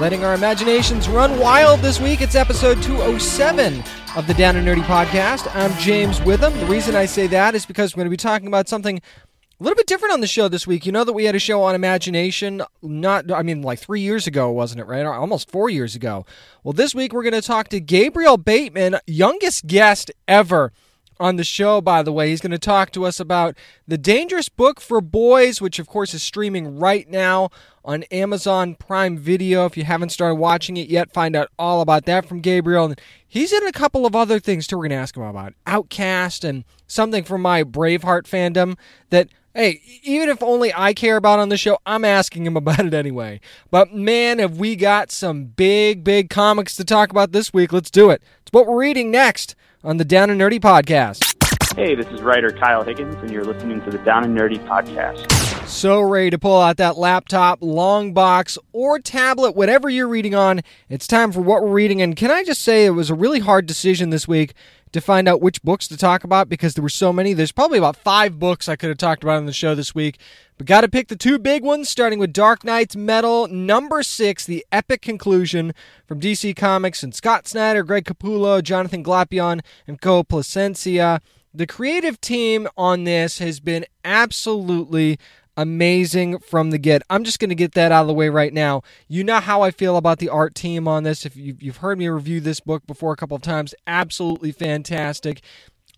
Letting our imaginations run wild this week. It's episode 207 of the Down and Nerdy podcast. I'm James Witham. The reason I say that is because we're going to be talking about something a little bit different on the show this week. You know that we had a show on imagination, not, I mean, like three years ago, wasn't it, right? Almost four years ago. Well, this week we're going to talk to Gabriel Bateman, youngest guest ever on the show, by the way. He's going to talk to us about The Dangerous Book for Boys, which, of course, is streaming right now on Amazon Prime Video. If you haven't started watching it yet, find out all about that from Gabriel. He's in a couple of other things, too, we're going to ask him about Outcast and something from my Braveheart fandom that Hey, even if only I care about on the show, I'm asking him about it anyway. But man, have we got some big, big comics to talk about this week. Let's do it. It's what we're reading next on the Down and Nerdy podcast. Hey, this is writer Kyle Higgins, and you're listening to the Down and Nerdy podcast. So ready to pull out that laptop, long box, or tablet, whatever you're reading on. It's time for what we're reading. And can I just say, it was a really hard decision this week to find out which books to talk about because there were so many. There's probably about five books I could have talked about on the show this week, but got to pick the two big ones, starting with Dark Nights Metal, number six, the epic conclusion from DC Comics and Scott Snyder, Greg Capullo, Jonathan Glapion, and Co. Plascencia. The creative team on this has been absolutely amazing from the get. I'm just going to get that out of the way right now. You know how I feel about the art team on this. If you've heard me review this book before a couple of times, absolutely fantastic.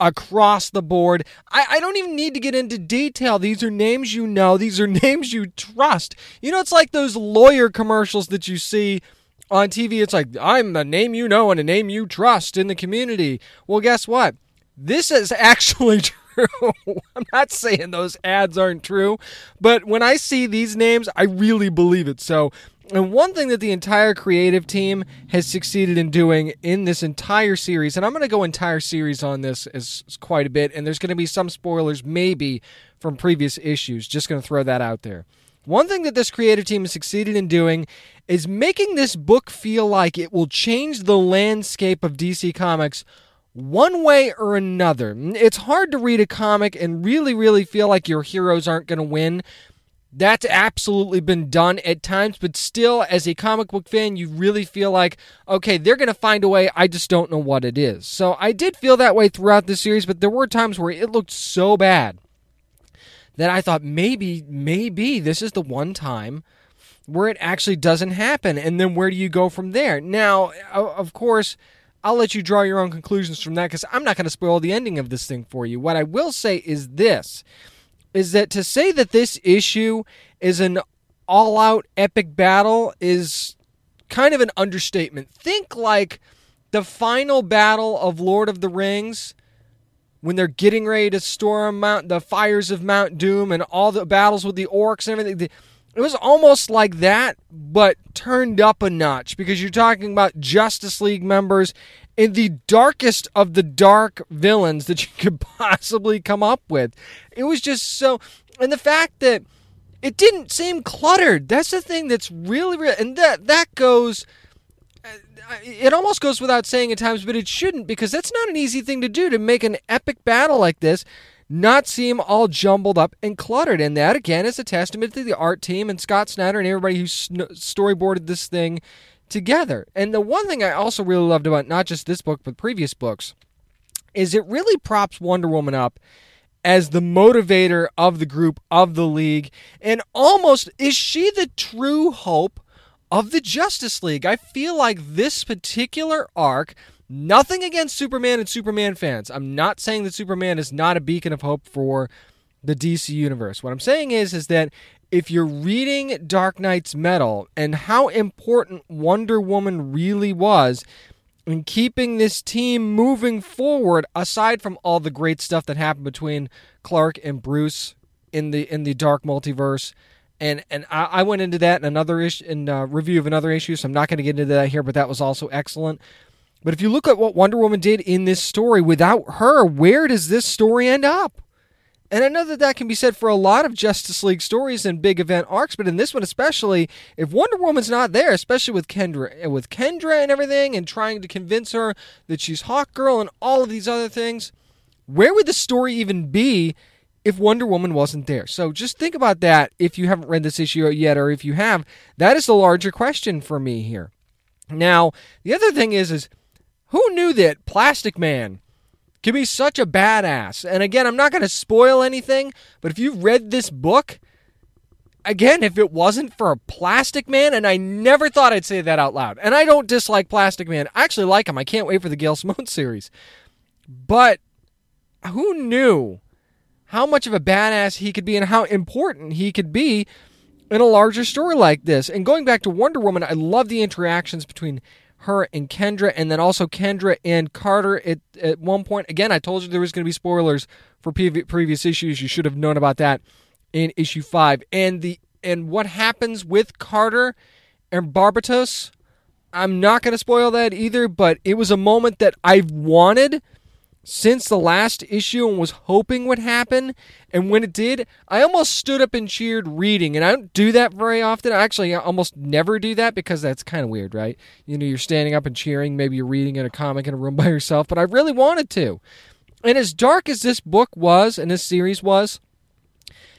Across the board. I, I don't even need to get into detail. These are names you know, these are names you trust. You know, it's like those lawyer commercials that you see on TV. It's like, I'm a name you know and a name you trust in the community. Well, guess what? This is actually true. I'm not saying those ads aren't true, but when I see these names, I really believe it. So, and one thing that the entire creative team has succeeded in doing in this entire series, and I'm going to go entire series on this is, is quite a bit, and there's going to be some spoilers maybe from previous issues. Just going to throw that out there. One thing that this creative team has succeeded in doing is making this book feel like it will change the landscape of DC Comics one way or another. It's hard to read a comic and really, really feel like your heroes aren't going to win. That's absolutely been done at times, but still, as a comic book fan, you really feel like, okay, they're going to find a way. I just don't know what it is. So I did feel that way throughout the series, but there were times where it looked so bad that I thought maybe, maybe this is the one time where it actually doesn't happen. And then where do you go from there? Now, of course, I'll let you draw your own conclusions from that because I'm not going to spoil the ending of this thing for you. What I will say is this is that to say that this issue is an all out epic battle is kind of an understatement. Think like the final battle of Lord of the Rings when they're getting ready to storm Mount the fires of Mount Doom and all the battles with the orcs and everything. It was almost like that, but turned up a notch because you're talking about Justice League members in the darkest of the dark villains that you could possibly come up with. It was just so. And the fact that it didn't seem cluttered. That's the thing that's really, real. And that, that goes. Uh, it almost goes without saying at times, but it shouldn't because that's not an easy thing to do to make an epic battle like this not seem all jumbled up and cluttered. And that, again, is a testament to the art team and Scott Snyder and everybody who storyboarded this thing together. And the one thing I also really loved about not just this book, but previous books, is it really props Wonder Woman up as the motivator of the group, of the league, and almost is she the true hope of the Justice League? I feel like this particular arc Nothing against Superman and Superman fans. I'm not saying that Superman is not a beacon of hope for the DC universe. What I'm saying is is that if you're reading Dark Nights Metal and how important Wonder Woman really was in keeping this team moving forward aside from all the great stuff that happened between Clark and Bruce in the in the Dark Multiverse and and I, I went into that in another issue in uh, review of another issue, so I'm not going to get into that here. But that was also excellent. But if you look at what Wonder Woman did in this story, without her, where does this story end up? And I know that that can be said for a lot of Justice League stories and big event arcs, but in this one especially, if Wonder Woman's not there, especially with Kendra, with Kendra and everything, and trying to convince her that she's Hawk Girl and all of these other things, where would the story even be if Wonder Woman wasn't there? So just think about that if you haven't read this issue yet, or if you have. That is the larger question for me here. Now, the other thing is, is who knew that Plastic Man could be such a badass? And again, I'm not going to spoil anything, but if you've read this book, again, if it wasn't for a Plastic Man, and I never thought I'd say that out loud, and I don't dislike Plastic Man, I actually like him. I can't wait for the Gail Simone series. But who knew how much of a badass he could be and how important he could be in a larger story like this? And going back to Wonder Woman, I love the interactions between her and Kendra, and then also Kendra and Carter at, at one point. Again, I told you there was going to be spoilers for previous issues. You should have known about that in issue five. And the and what happens with Carter and Barbatos, I'm not going to spoil that either, but it was a moment that I've wanted since the last issue and was hoping would happen. And when it did, I almost stood up and cheered reading. And I don't do that very often. Actually, I almost never do that because that's kind of weird, right? You know, you're standing up and cheering. Maybe you're reading in a comic in a room by yourself, but I really wanted to. And as dark as this book was and this series was,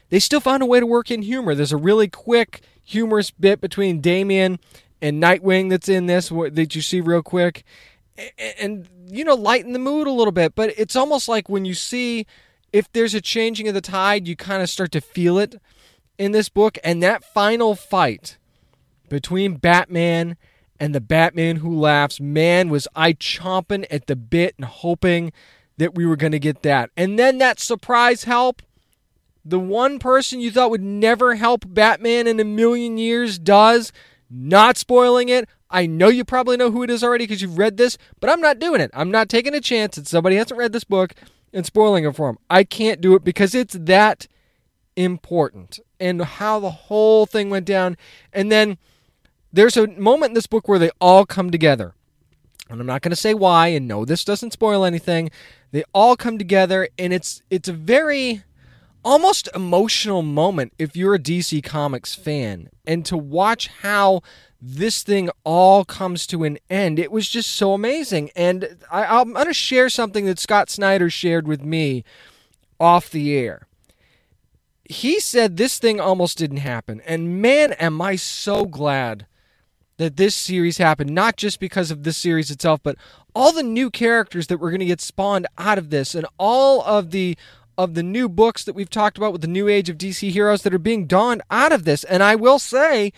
they still found a way to work in humor. There's a really quick, humorous bit between Damian and Nightwing that's in this that you see real quick. And you know, lighten the mood a little bit. But it's almost like when you see if there's a changing of the tide, you kind of start to feel it in this book. And that final fight between Batman and the Batman who laughs, man, was I chomping at the bit and hoping that we were going to get that. And then that surprise help, the one person you thought would never help Batman in a million years does, not spoiling it. I know you probably know who it is already because you've read this, but I'm not doing it. I'm not taking a chance that somebody hasn't read this book and spoiling it for them. I can't do it because it's that important and how the whole thing went down. And then there's a moment in this book where they all come together. And I'm not going to say why and no this doesn't spoil anything. They all come together and it's it's a very almost emotional moment if you're a DC Comics fan and to watch how this thing all comes to an end. It was just so amazing. And I, am going to share something that Scott Snyder shared with me off the air. He said this thing almost didn't happen. And man, am I so glad that this series happened, not just because of this series itself, but all the new characters that were going to get spawned out of this and all of the of the new books that we've talked about with the new age of DC heroes that are being dawned out of this. And I will say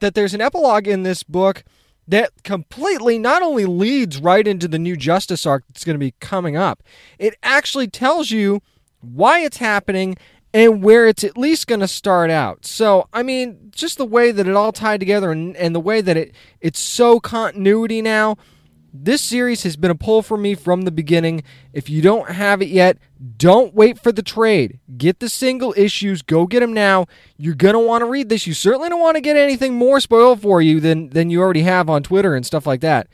that there's an epilogue in this book that completely not only leads right into the new Justice arc that's going to be coming up, it actually tells you why it's happening and where it's at least going to start out. So, I mean, just the way that it all tied together and, and the way that it it's so continuity now this series has been a pull for me from the beginning. If you don't have it yet, don't wait for the trade. Get the single issues. Go get them now. You're going to want to read this. You certainly don't want to get anything more spoiled for you than, than you already have on Twitter and stuff like that.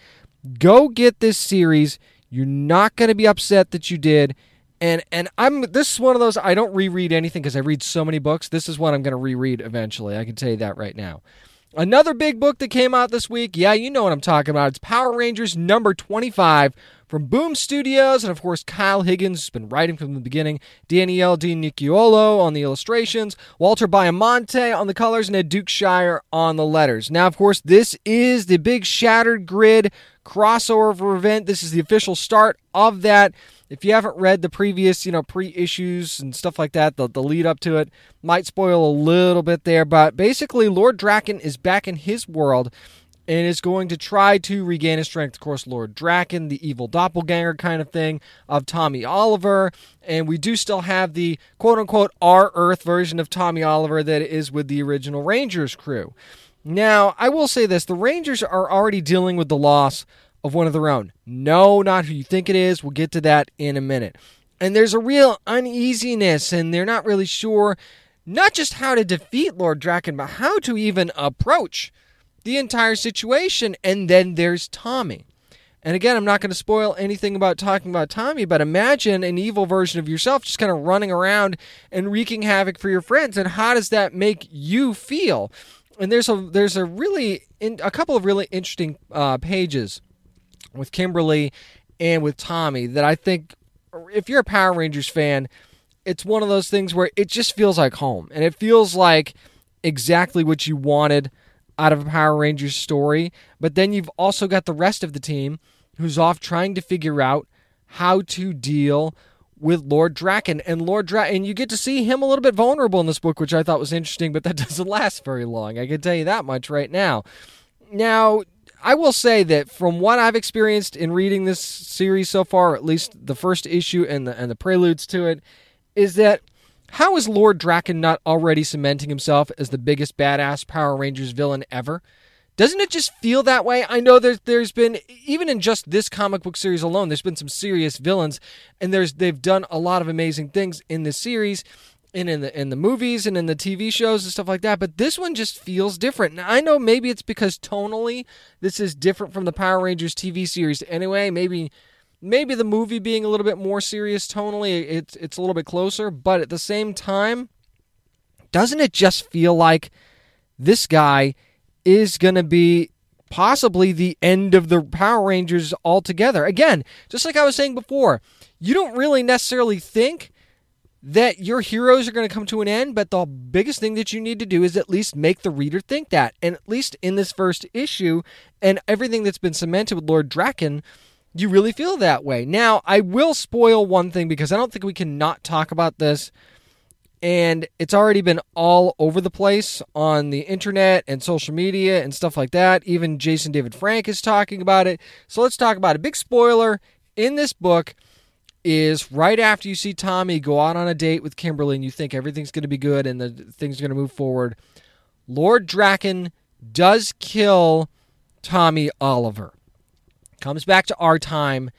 Go get this series. You're not going to be upset that you did. And and I'm this is one of those I don't reread anything because I read so many books. This is one I'm going to reread eventually. I can tell you that right now. Another big book that came out this week. Yeah, you know what I'm talking about. It's Power Rangers number 25 from Boom Studios. And of course, Kyle Higgins has been writing from the beginning. Daniele Di Nicuolo on the illustrations. Walter Baiamonte on the colors. And Ed Dukeshire on the letters. Now, of course, this is the big Shattered Grid crossover event. This is the official start of that if you haven't read the previous, you know, pre-issues and stuff like that, the, the lead up to it might spoil a little bit there. But basically, Lord Drakkon is back in his world and is going to try to regain his strength. Of course, Lord Drakkon, the evil doppelganger kind of thing of Tommy Oliver. And we do still have the quote unquote our Earth version of Tommy Oliver that is with the original Rangers crew. Now, I will say this the Rangers are already dealing with the loss of one of their own. No, not who you think it is. We'll get to that in a minute. And there's a real uneasiness, and they're not really sure not just how to defeat Lord Drakkon, but how to even approach the entire situation. And then there's Tommy. And again, I'm not going to spoil anything about talking about Tommy, but imagine an evil version of yourself just kind of running around and wreaking havoc for your friends. And how does that make you feel? And there's a there's a really in, a couple of really interesting uh, pages with Kimberly and with Tommy that I think if you're a Power Rangers fan, it's one of those things where it just feels like home and it feels like exactly what you wanted out of a Power Rangers story. But then you've also got the rest of the team who's off trying to figure out how to deal with Lord Drakkon and Lord Drakkon, and you get to see him a little bit vulnerable in this book, which I thought was interesting, but that doesn't last very long. I can tell you that much right now. Now, I will say that from what I've experienced in reading this series so far, at least the first issue and the and the preludes to it, is that how is Lord Drakkon not already cementing himself as the biggest badass Power Rangers villain ever? Doesn't it just feel that way? I know there's there's been even in just this comic book series alone, there's been some serious villains, and there's they've done a lot of amazing things in this series, and in the in the movies and in the TV shows and stuff like that. But this one just feels different. Now I know maybe it's because tonally this is different from the Power Rangers TV series anyway. Maybe maybe the movie being a little bit more serious tonally, it's it's a little bit closer. But at the same time, doesn't it just feel like this guy? Is going to be possibly the end of the Power Rangers altogether. Again, just like I was saying before, you don't really necessarily think that your heroes are going to come to an end, but the biggest thing that you need to do is at least make the reader think that. And at least in this first issue and everything that's been cemented with Lord Drakkon, you really feel that way. Now, I will spoil one thing because I don't think we can not talk about this and it's already been all over the place on the internet and social media and stuff like that. Even Jason David Frank is talking about it. So let's talk about it. Big spoiler in this book is right after you see Tommy go out on a date with Kimberly and you think everything's going to be good and the things are going to move forward. Lord Drakkon does kill Tommy Oliver. Comes back to our time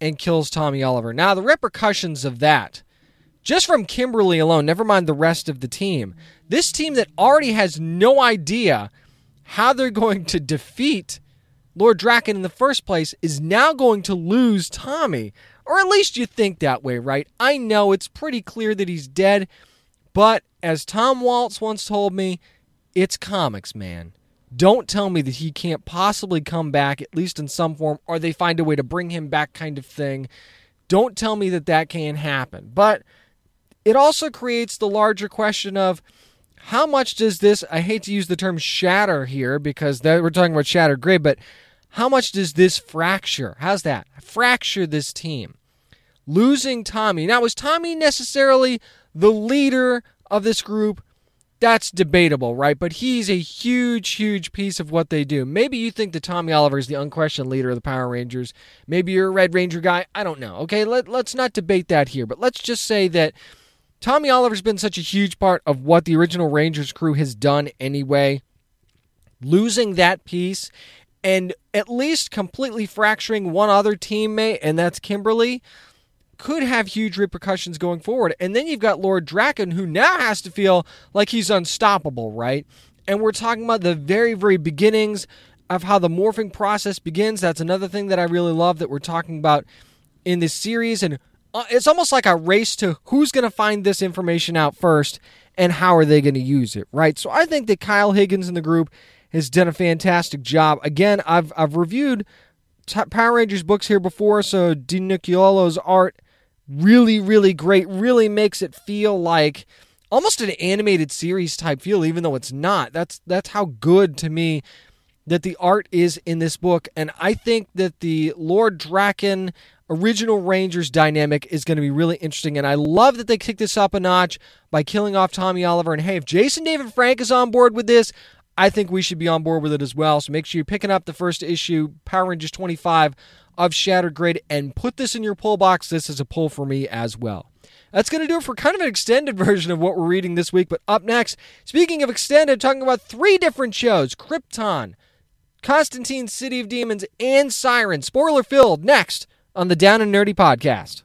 and kills Tommy Oliver. Now, the repercussions of that just from Kimberly alone, never mind the rest of the team. This team that already has no idea how they're going to defeat Lord Drakkon in the first place is now going to lose Tommy. Or at least you think that way, right? I know it's pretty clear that he's dead, but as Tom Waltz once told me, it's comics, man. Don't tell me that he can't possibly come back, at least in some form, or they find a way to bring him back, kind of thing. Don't tell me that that can happen. But it also creates the larger question of how much does this, I hate to use the term shatter here because we're talking about shattered grid, but how much does this fracture? How's that? Fracture this team. Losing Tommy. Now, was Tommy necessarily the leader of this group? That's debatable, right? But he's a huge, huge piece of what they do. Maybe you think that Tommy Oliver is the unquestioned leader of the Power Rangers. Maybe you're a Red Ranger guy. I don't know. Okay, Let, let's not debate that here. But let's just say that Tommy Oliver's been such a huge part of what the original Rangers crew has done anyway. Losing that piece and at least completely fracturing one other teammate, and that's Kimberly, could have huge repercussions going forward. And then you've got Lord Drakkon, who now has to feel like he's unstoppable, right? And we're talking about the very, very beginnings of how the morphing process begins. That's another thing that I really love that we're talking about in this series. And uh, it's almost like a race to who's going to find this information out first and how are they going to use it, right? So I think that Kyle Higgins in the group has done a fantastic job. Again, I've I've reviewed t- Power Rangers books here before, so Di Nicuolo's art really really great, really makes it feel like almost an animated series type feel even though it's not. That's that's how good to me that the art is in this book and I think that the Lord Drakkon original Rangers dynamic is going to be really interesting. And I love that they kicked this up a notch by killing off Tommy Oliver. And hey, if Jason David Frank is on board with this, I think we should be on board with it as well. So make sure you're picking up the first issue, Power Rangers 25 of Shattered Grid, and put this in your pull box. This is a pull for me as well. That's going to do it for kind of an extended version of what we're reading this week. But up next, speaking of extended, talking about three different shows Krypton, Constantine City of Demons, and Siren. Spoiler filled next on the Down and Nerdy podcast.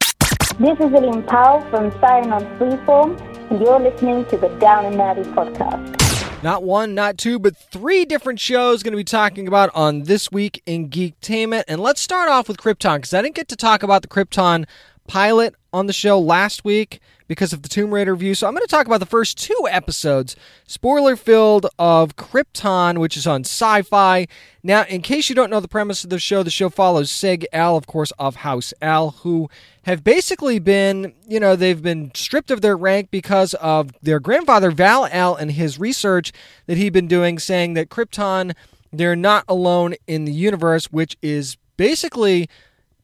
This is William Powell from Siren on Freeform. and you're listening to the Down and Nerdy podcast. Not one, not two, but three different shows going to be talking about on This Week in Geektainment. And let's start off with Krypton, because I didn't get to talk about the Krypton pilot on the show last week because of the Tomb Raider review. So I'm going to talk about the first two episodes, spoiler filled, of Krypton, which is on Syfy. Now, in case you don't know the premise of the show, the show follows Seg-El, of course, of House El, who have basically been, you know, they've been stripped of their rank because of their grandfather, Val El, and his research that he'd been doing, saying that Krypton, they're not alone in the universe, which is basically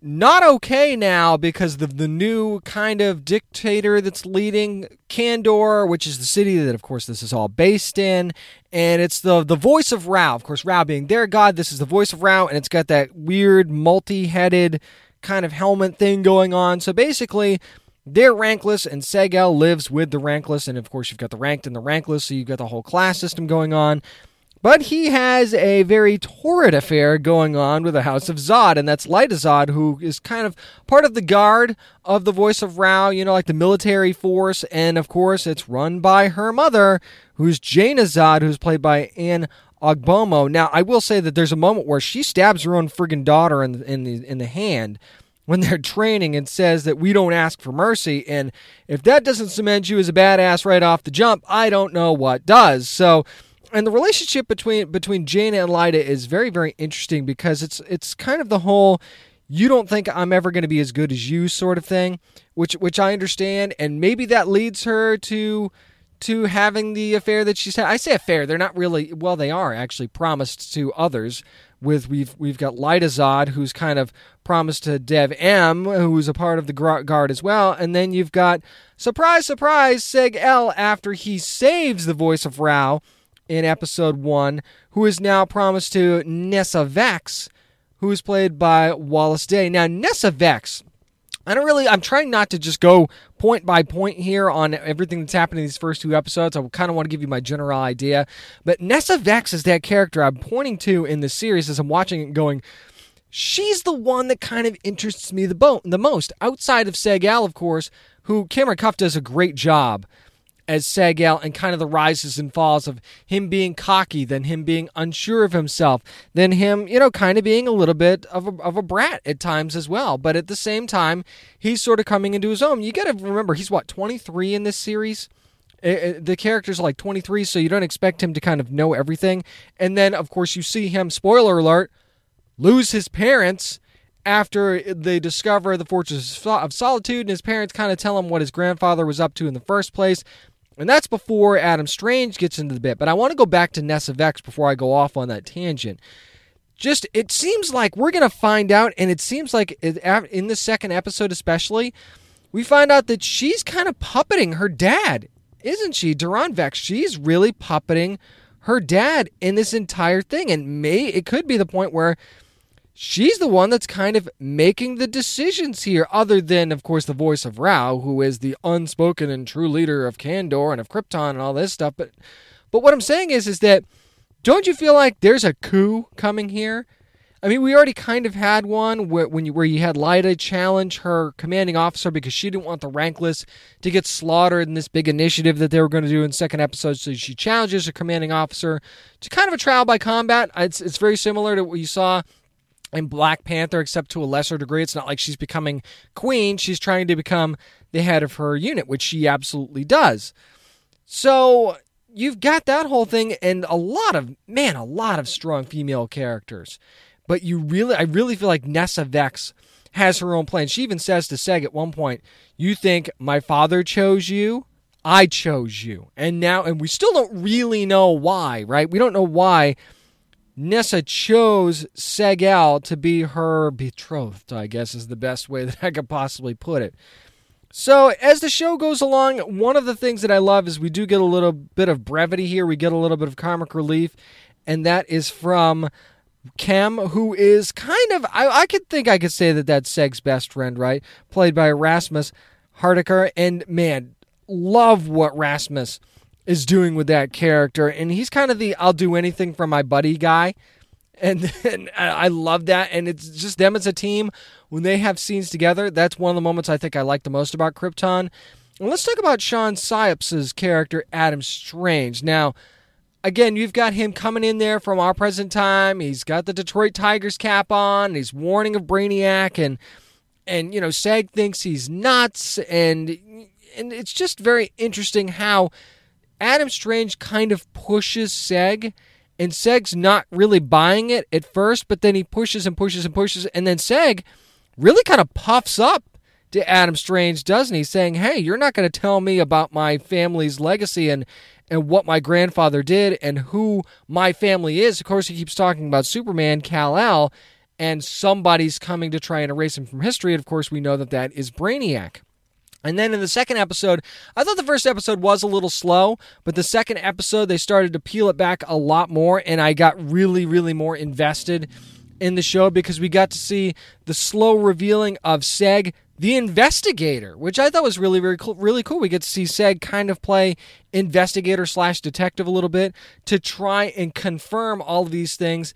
not okay now because of the new kind of dictator that's leading Kandor, which is the city that, of course, this is all based in. And it's the the voice of Rao. Of course, Rao being their god, this is the voice of Rao, and it's got that weird multi-headed kind of helmet thing going on. So basically, they're rankless, and Seg-El lives with the rankless. And of course, you've got the ranked and the rankless, so you've got the whole class system going on. But he has a very torrid affair going on with the House of Zod, and that's Lyta Zod, who is kind of part of the guard of the Voice of Rao, you know, like the military force. And of course, it's run by her mother, who's Jaina Zod, who's played by Ann Ogbomo. Now, I will say that there's a moment where she stabs her own friggin' daughter in the, in the, in the hand when they're training and says that we don't ask for mercy. And if that doesn't cement you as a badass right off the jump, I don't know what does. So and the relationship between between Jaina and Lyta is very very interesting because it's it's kind of the whole you don't think I'm ever going to be as good as you sort of thing, which which I understand, and maybe that leads her to to having the affair that she's had. I say affair; they're not really. Well, they are actually promised to others. With we've we've got Lyta Zod, who's kind of promised to Dev-Em, who's a part of the guard as well, and then you've got surprise, surprise, Seg-El after he saves the voice of Rao in episode one, who is now promised to Nessa Vex, who is played by Wallis Day. Now, Nessa Vex, I don't really, I'm trying not to just go point by point here on everything that's happened in these first two episodes. I kind of want to give you my general idea. But Nessa Vex is that character I'm pointing to in the series as I'm watching it going, she's the one that kind of interests me the, bo- the most. Outside of Seg-El, of course, who Cameron Cuffe does a great job as Seg-El and kind of the rises and falls of him being cocky, then him being unsure of himself, then him, you know, kind of being a little bit of a, of a brat at times as well. But at the same time, he's sort of coming into his own. You got to remember, he's what, 23 in this series? Eh, eh, the character's like 23, so you don't expect him to kind of know everything. And then, of course, you see him, spoiler alert, lose his parents after they discover the Fortress of Solitude, and his parents kind of tell him what his grandfather was up to in the first place. And that's before Adam Strange gets into the bit. But I want to go back to Nessa Vex before I go off on that tangent. Just, it seems like we're going to find out, and it seems like in the second episode, especially, we find out that she's kind of puppeting her dad, isn't she? Daron Vex. She's really puppeting her dad in this entire thing. And may it could be the point where she's the one that's kind of making the decisions here, other than, of course, the voice of Rao, who is the unspoken and true leader of Kandor and of Krypton and all this stuff. But, but what I'm saying is, is that don't you feel like there's a coup coming here? I mean, we already kind of had one where when you, where you had Lyta challenge her commanding officer because she didn't want the rankless to get slaughtered in this big initiative that they were going to do in second episode. So she challenges her commanding officer to kind of a trial by combat. It's it's very similar to what you saw in Black Panther, except to a lesser degree. It's not like she's becoming queen. She's trying to become the head of her unit, which she absolutely does. So you've got that whole thing and a lot of, man, a lot of strong female characters. But you really, I really feel like Nessa Vex has her own plan. She even says to Seg at one point, You think my father chose you? I chose you. And now, and we still don't really know why, right? We don't know why Nessa chose Seg-El to be her betrothed, I guess is the best way that I could possibly put it. So, as the show goes along, one of the things that I love is we do get a little bit of brevity here. We get a little bit of comic relief, and that is from Kem, who is kind of, I, I could think I could say that that's Seg's best friend, right? Played by Rasmus Hardiker. And man, love what Rasmus is doing with that character. And he's kind of the I'll do anything for my buddy guy. And, and I love that. And it's just them as a team. When they have scenes together, that's one of the moments I think I like the most about Krypton. And let's talk about Sean Sipos' character, Adam Strange. Now, again, you've got him coming in there from our present time. He's got the Detroit Tigers cap on. He's warning of Brainiac, and and you know, Seg thinks he's nuts, and and it's just very interesting how Adam Strange kind of pushes Seg, and Seg's not really buying it at first, but then he pushes and pushes and pushes, and then Seg really kind of puffs up to Adam Strange, doesn't he? Saying, "Hey, you're not going to tell me about my family's legacy and and what my grandfather did and who my family is." Of course, he keeps talking about Superman, Kal El, and somebody's coming to try and erase him from history. And of course, we know that that is Brainiac. And then in the second episode, I thought the first episode was a little slow, but the second episode, they started to peel it back a lot more, and I got really, really more invested in the show because we got to see the slow revealing of Seg the investigator, which I thought was really, very cool, really cool. We get to see Seg kind of play investigator slash detective a little bit to try and confirm all of these things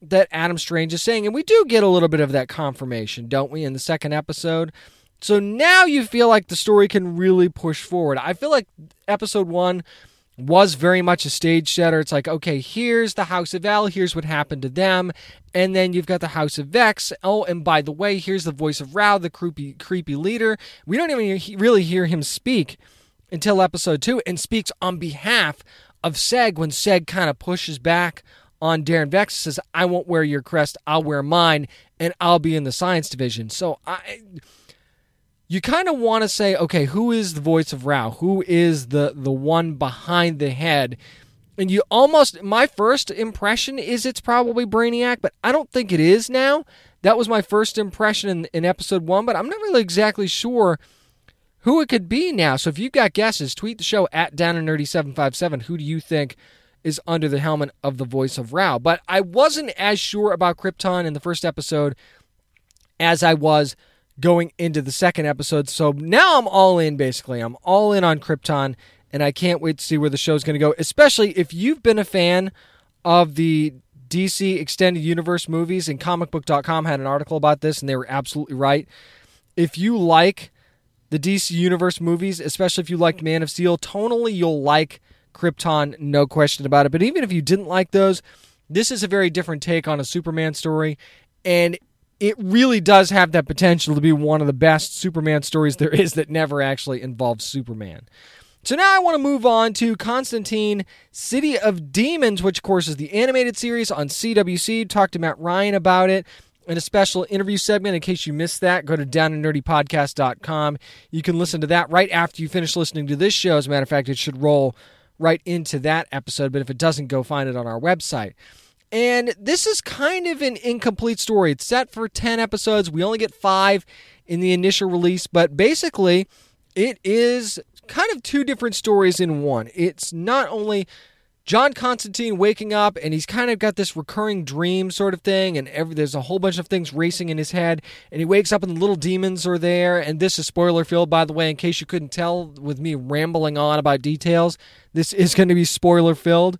that Adam Strange is saying. And we do get a little bit of that confirmation, don't we, in the second episode? So now you feel like the story can really push forward. I feel like episode one was very much a stage setter. It's like, okay, here's the House of El, here's what happened to them, and then you've got the House of Vex. Oh, and by the way, here's the voice of Rao, the creepy, creepy leader. We don't even really hear him speak until episode two, and speaks on behalf of Seg when Seg kind of pushes back on Daron Vex, says, "I won't wear your crest, I'll wear mine, and I'll be in the science division." So I you kind of want to say, okay, who is the voice of Rao? Who is the the one behind the head? And you almost my first impression is it's probably Brainiac, but I don't think it is now. That was my first impression in, in episode one, but I'm not really exactly sure who it could be now. So if you've got guesses, tweet the show at Down and Nerdy 757. Who do you think is under the helmet of the voice of Rao? But I wasn't as sure about Krypton in the first episode as I was going into the second episode. So now I'm all in, basically. I'm all in on Krypton, and I can't wait to see where the show's going to go, especially if you've been a fan of the DC Extended Universe movies, and comicbook.com had an article about this, and they were absolutely right. If you like the DC Universe movies, especially if you liked Man of Steel, tonally you'll like Krypton, no question about it. But even if you didn't like those, this is a very different take on a Superman story, and it really does have that potential to be one of the best Superman stories there is that never actually involves Superman. So now I want to move on to Constantine City of Demons, which of course is the animated series on CW Seed. Talked to Matt Ryan about it in a special interview segment. In case you missed that, go to downandnerdypodcast.com. You can listen to that right after you finish listening to this show. As a matter of fact, it should roll right into that episode, but if it doesn't, go find it on our website. And this is kind of an incomplete story. It's set for 10 episodes. We only get five in the initial release, but basically, it is kind of two different stories in one. It's not only John Constantine waking up and he's kind of got this recurring dream sort of thing, and every, there's a whole bunch of things racing in his head. And he wakes up and the little demons are there. And this is spoiler filled, by the way, in case you couldn't tell with me rambling on about details. This is going to be spoiler filled.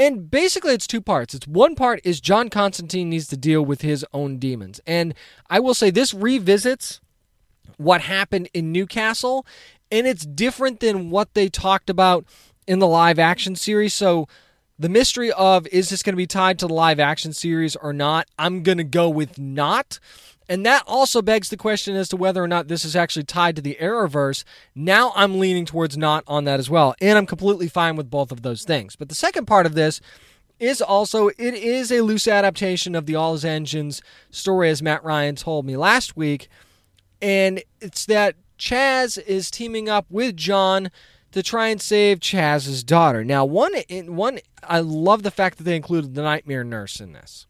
And basically, it's two parts. It's one part is John Constantine needs to deal with his own demons. And I will say this revisits what happened in Newcastle, and it's different than what they talked about in the live action series. So, the mystery of is this going to be tied to the live action series or not? I'm going to go with not. And that also begs the question as to whether or not this is actually tied to the Arrowverse. Now I'm leaning towards not on that as well. And I'm completely fine with both of those things. But the second part of this is also it is a loose adaptation of the All Engines story as Matt Ryan told me last week. And it's that Chaz is teaming up with John to try and save Chaz's daughter. Now, one one I love the fact that they included the nightmare nurse in this.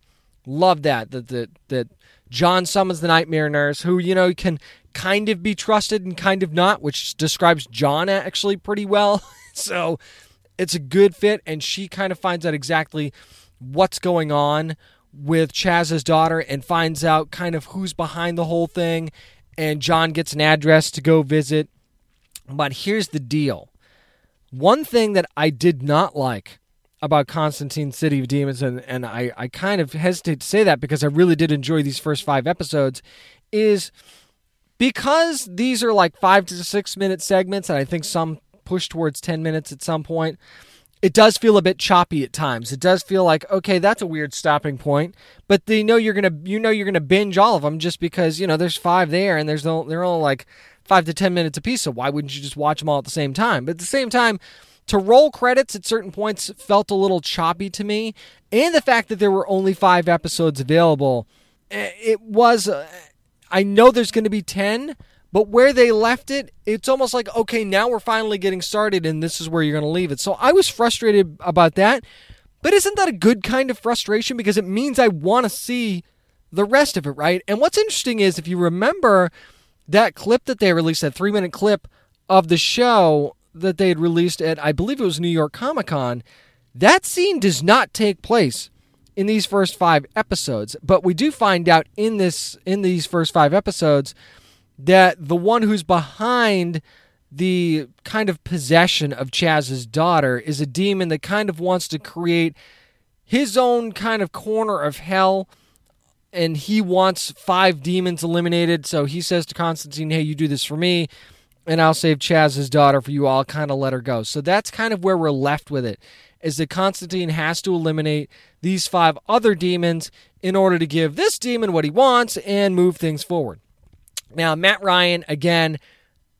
Love that that that that John summons the Nightmare Nurse, who, you know, can kind of be trusted and kind of not, which describes John actually pretty well. so it's a good fit, and she kind of finds out exactly what's going on with Chaz's daughter and finds out kind of who's behind the whole thing. And John gets an address to go visit. But here's the deal one thing that I did not like about Constantine City of Demons, and, and I, I kind of hesitate to say that because I really did enjoy these first five episodes, is because these are like five to six minute segments, and I think some push towards 10 minutes at some point, it does feel a bit choppy at times. It does feel like, okay, that's a weird stopping point, but they know you're gonna, you know, you're gonna binge all of them just because you know there's five there, and there's no, they're all like five to ten minutes apiece. So why wouldn't you just watch them all at the same time? But at the same time, to roll credits at certain points felt a little choppy to me, and the fact that there were only five episodes available, eh, it was. Uh, I know there's going to be 10, but where they left it, it's almost like, okay, now we're finally getting started and this is where you're going to leave it. So I was frustrated about that. But isn't that a good kind of frustration? Because it means I want to see the rest of it, right? And what's interesting is if you remember that clip that they released, that three minute clip of the show that they had released at, I believe it was New York Comic Con, that scene does not take place in these first five episodes. But we do find out in this in these first five episodes that the one who's behind the kind of possession of Chaz's daughter is a demon that kind of wants to create his own kind of corner of hell. And he wants five demons eliminated. So he says to Constantine hey you do this for me and I'll save Chaz's daughter for you I'll kind of let her go so that's kind of where we're left with it is that Constantine has to eliminate these five other demons in order to give this demon what he wants and move things forward. Now, Matt Ryan, again,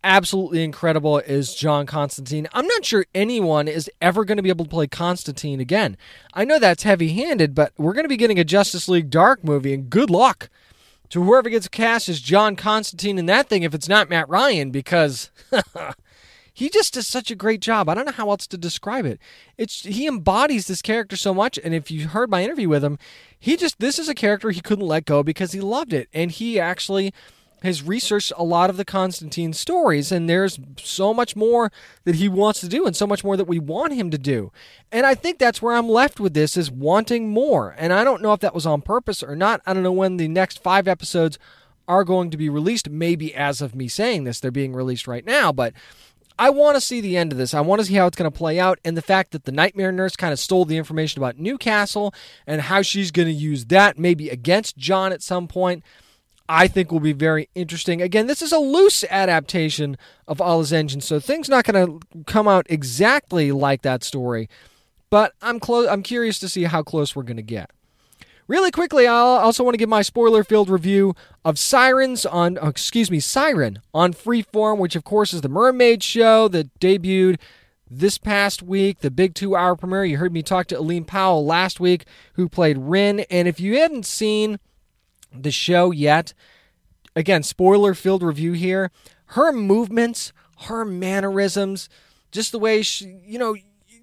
absolutely incredible as John Constantine. I'm not sure anyone is ever going to be able to play Constantine again. I know that's heavy handed, but we're going to be getting a Justice League Dark movie, and good luck to whoever gets cast as John Constantine in that thing if it's not Matt Ryan, because he just does such a great job. I don't know how else to describe it. It's he embodies this character so much, and if you heard my interview with him, he just this is a character he couldn't let go because he loved it, and he actually has researched a lot of the Constantine stories, and there's so much more that he wants to do, and so much more that we want him to do. And I think that's where I'm left with this is wanting more. And I don't know if that was on purpose or not. I don't know when the next five episodes are going to be released. Maybe as of me saying this, they're being released right now, but I want to see the end of this. I want to see how it's going to play out, and the fact that the Nightmare Nurse kind of stole the information about Newcastle and how she's going to use that maybe against John at some point. I think will be very interesting. Again, this is a loose adaptation of All His Engine, so things not going to come out exactly like that story. But I'm close. I'm curious to see how close we're going to get. Really quickly, I also want to give my spoiler-filled review of Sirens on, oh, excuse me, Siren on Freeform, which of course is the Mermaid show that debuted this past week, the big two-hour premiere. You heard me talk to Eline Powell last week, who played Ryn, and if you hadn't seen the show yet, again, spoiler-filled review here. Her movements, her mannerisms, just the way she, you know,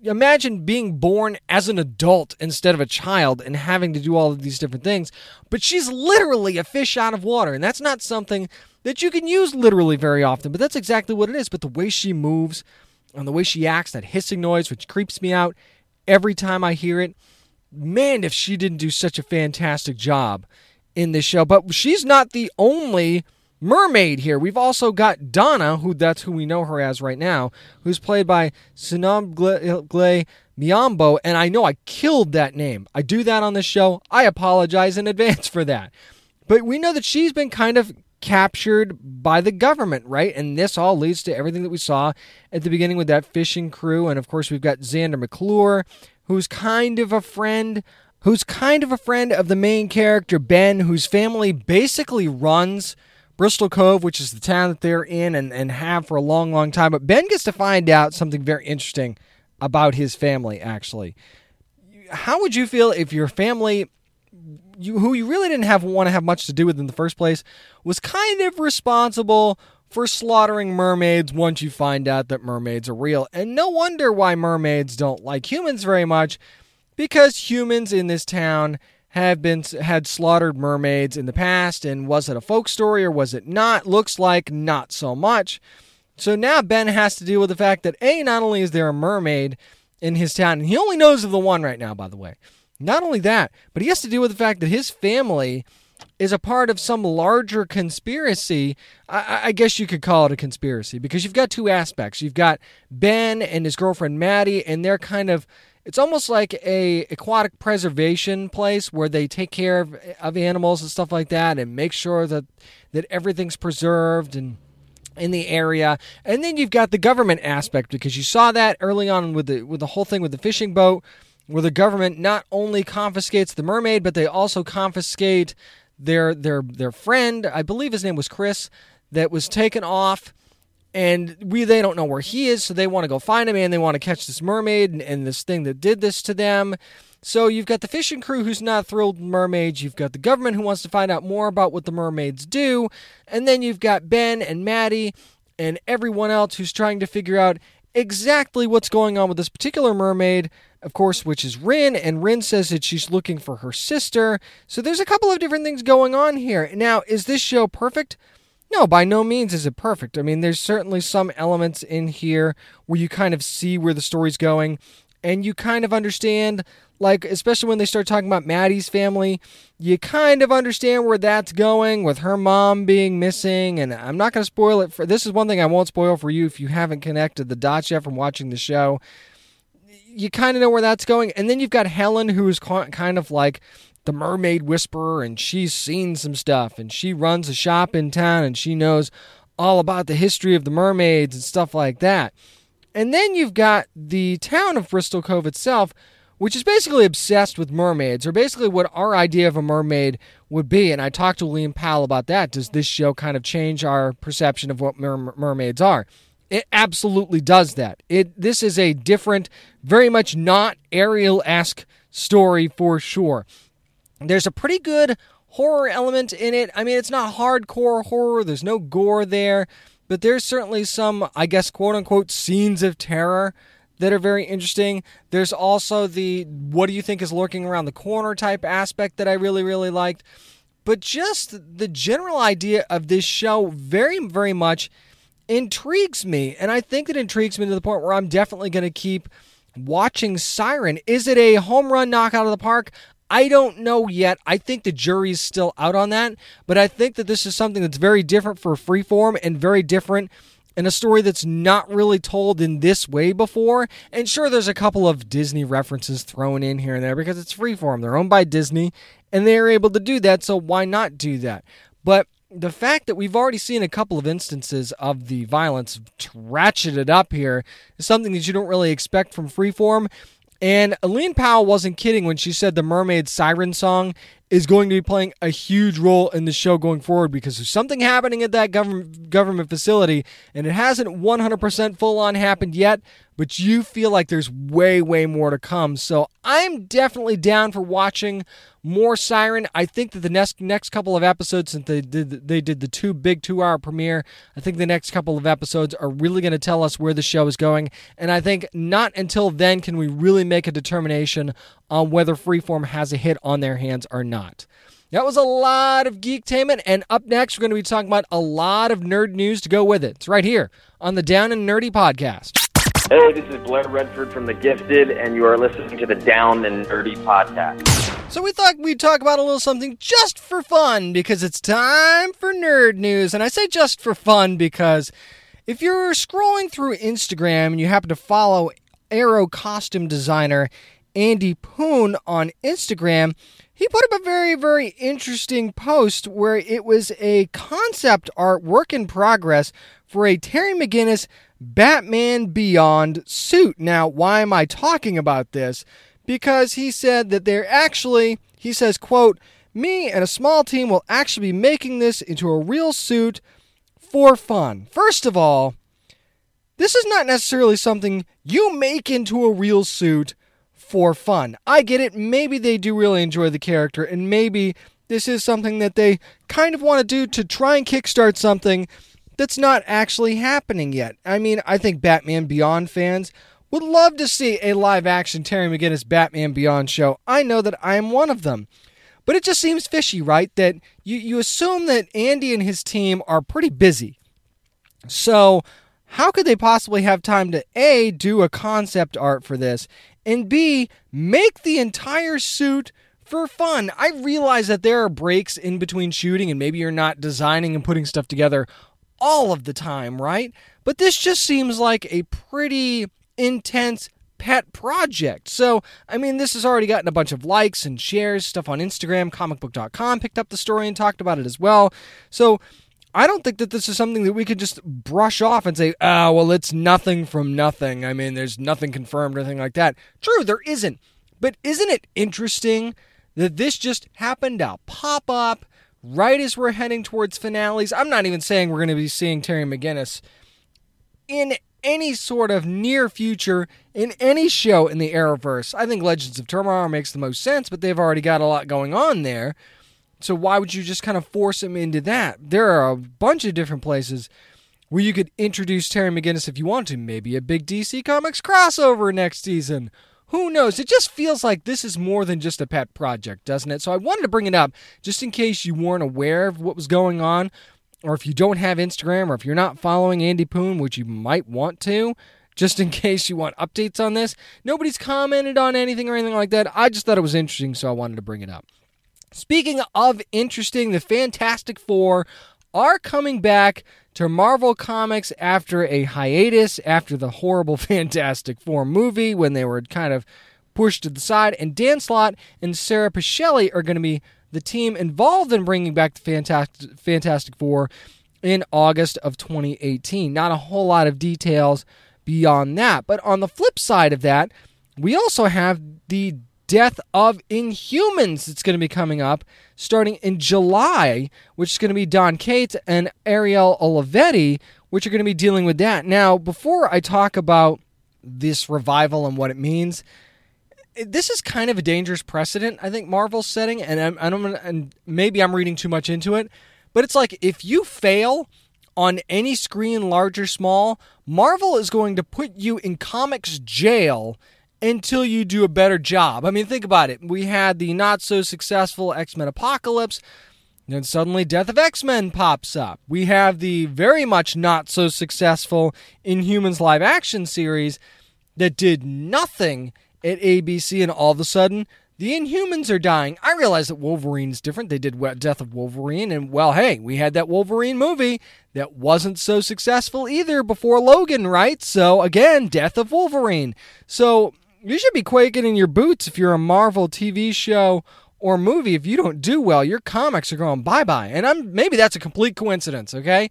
imagine being born as an adult instead of a child and having to do all of these different things. But she's literally a fish out of water, and that's not something that you can use literally very often, but that's exactly what it is. But the way she moves and the way she acts, that hissing noise, which creeps me out every time I hear it, man, if she didn't do such a fantastic job in this show. But she's not the only mermaid here. We've also got Donna, who that's who we know her as right now, who's played by Sinombele Miambo, and I know I killed that name. I do that on this show. I apologize in advance for that. But we know that she's been kind of captured by the government, right? And this all leads to everything that we saw at the beginning with that fishing crew. And of course, we've got Xander McClure, who's kind of a friend who's kind of a friend of the main character, Ben, whose family basically runs Bristol Cove, which is the town that they're in and, and have for a long, long time. But Ben gets to find out something very interesting about his family, actually. How would you feel if your family, you, who you really didn't have want to have much to do with in the first place, was kind of responsible for slaughtering mermaids once you find out that mermaids are real? And no wonder why mermaids don't like humans very much, because humans in this town have been had slaughtered mermaids in the past and was it a folk story or was it not looks like not so much so now ben has to deal with the fact that a not only is there a mermaid in his town and he only knows of the one right now by the way not only that but he has to deal with the fact that his family is a part of some larger conspiracy. I, I, guess you could call it a conspiracy because you've got two aspects. You've got Ben and his girlfriend Maddie, and they're kind of it's almost like a aquatic preservation place where they take care of, of animals and stuff like that and make sure that that everything's preserved and in the area. And then you've got the government aspect because you saw that early on with the with the whole thing with the fishing boat where the government not only confiscates the mermaid but they also confiscate their their their friend, I believe his name was Chris, that was taken off and we they don't know where he is, so they want to go find him and they want to catch this mermaid and, and this thing that did this to them. So you've got the fishing crew who's not thrilled with mermaids, you've got the government who wants to find out more about what the mermaids do, and then you've got Ben and Maddie and everyone else who's trying to figure out exactly what's going on with this particular mermaid, of course, which is Ryn, and Ryn says that she's looking for her sister. So there's a couple of different things going on here. Now, is this show perfect? No, by no means is it perfect. I mean, there's certainly some elements in here where you kind of see where the story's going and you kind of understand, like, especially when they start talking about Maddie's family, you kind of understand where that's going with her mom being missing. And I'm not going to spoil it for this is one thing I won't spoil for you if you haven't connected the dots yet from watching the show. You kind of know where that's going. And then you've got Helen, who is kind of like the mermaid whisperer and she's seen some stuff and she runs a shop in town and she knows all about the history of the mermaids and stuff like that. And then you've got the town of Bristol Cove itself, which is basically obsessed with mermaids, or basically what our idea of a mermaid would be. And I talked to Eline Powell about that. Does this show kind of change our perception of what mer- mermaids are? It absolutely does that. It this is a different, very much not Ariel esque story for sure. There's a pretty good horror element in it. I mean, it's not hardcore horror, there's no gore there, but there's certainly some, I guess, quote unquote, scenes of terror that are very interesting. There's also the what do you think is lurking around the corner type aspect that I really, really liked. But just the general idea of this show very, very much intrigues me. And I think it intrigues me to the point where I'm definitely going to keep watching Siren. Is it a home run knock out of the park? I don't know yet. I think the jury's still out on that, but I think that this is something that's very different for Freeform and very different in a story that's not really told in this way before. And sure, there's a couple of Disney references thrown in here and there because it's Freeform. They're owned by Disney and they're able to do that, so why not do that? But the fact that we've already seen a couple of instances of the violence ratcheted up here is something that you don't really expect from Freeform. And Eline Powell wasn't kidding when she said the Mermaid Siren song is going to be playing a huge role in the show going forward because there's something happening at that government government facility and it hasn't 100% full on happened yet but you feel like there's way way more to come so i'm definitely down for watching more siren i think that the next next couple of episodes since they did they did the two big two hour premiere i think the next couple of episodes are really going to tell us where the show is going and i think not until then can we really make a determination on whether freeform has a hit on their hands or not. That was a lot of geektainment, and up next, we're going to be talking about a lot of nerd news to go with it. It's right here on the Down and Nerdy podcast. Hey, this is Blair Redford from The Gifted, and you are listening to the Down and Nerdy podcast. So, we thought we'd talk about a little something just for fun because it's time for nerd news. And I say just for fun because if you're scrolling through Instagram and you happen to follow Arrow costume designer Andy Poon on Instagram, he put up a very, very interesting post where it was a concept art work in progress for a Terry McGinnis Batman Beyond suit. Now, why am I talking about this? Because he said that they're actually, he says, quote, me and a small team will actually be making this into a real suit for fun. First of all, this is not necessarily something you make into a real suit for fun. I get it. Maybe they do really enjoy the character, and maybe this is something that they kind of want to do to try and kickstart something that's not actually happening yet. I mean, I think Batman Beyond fans would love to see a live action Terry McGinnis Batman Beyond show. I know that I am one of them. But it just seems fishy, right? That you, you assume that Andy and his team are pretty busy. So, how could they possibly have time to A, do a concept art for this, and B, make the entire suit for fun. I realize that there are breaks in between shooting, and maybe you're not designing and putting stuff together all of the time, right? But this just seems like a pretty intense, pet project. So, I mean, this has already gotten a bunch of likes and shares, stuff on Instagram. Comicbook.com picked up the story and talked about it as well. So, I don't think that this is something that we could just brush off and say, oh, well, it's nothing from nothing. I mean, there's nothing confirmed or anything like that. True, there isn't. But isn't it interesting that this just happened to pop up right as we're heading towards finales? I'm not even saying we're going to be seeing Terry McGinnis in any sort of near future in any show in the Arrowverse. I think Legends of Tomorrow makes the most sense, but they've already got a lot going on there. So why would you just kind of force him into that? There are a bunch of different places where you could introduce Terry McGinnis if you want to. Maybe a big DC Comics crossover next season. Who knows? It just feels like this is more than just a pet project, doesn't it? So I wanted to bring it up just in case you weren't aware of what was going on, or if you don't have Instagram, or if you're not following Andy Poon, which you might want to, just in case you want updates on this. Nobody's commented on anything or anything like that. I just thought it was interesting, so I wanted to bring it up. Speaking of interesting, the Fantastic Four are coming back to Marvel Comics after a hiatus after the horrible Fantastic Four movie when they were kind of pushed to the side. And Dan Slott and Sara Pichelli are going to be the team involved in bringing back the Fantastic, Fantastic Four in August of 2018. Not a whole lot of details beyond that. But on the flip side of that, we also have the Death of Inhumans that's going to be coming up starting in July, which is going to be Don Cates and Ariel Olivetti, which are going to be dealing with that. Now, before I talk about this revival and what it means, this is kind of a dangerous precedent. I think Marvel's setting, and I'm, I don't, and maybe I'm reading too much into it, but it's like if you fail on any screen, large or small, Marvel is going to put you in comics jail until you do a better job. I mean, think about it. We had the not so successful X Men Apocalypse, then suddenly Death of X Men pops up. We have the very much not so successful Inhumans live action series that did nothing at ABC, and all of a sudden, the Inhumans are dying. I realize that Wolverine's different. They did Death of Wolverine, and well, hey, we had that Wolverine movie that wasn't so successful either before Logan, right? So, again, Death of Wolverine. So, you should be quaking in your boots if you're a Marvel TV show or movie. If you don't do well, your comics are going bye bye. And I'm maybe that's a complete coincidence, okay?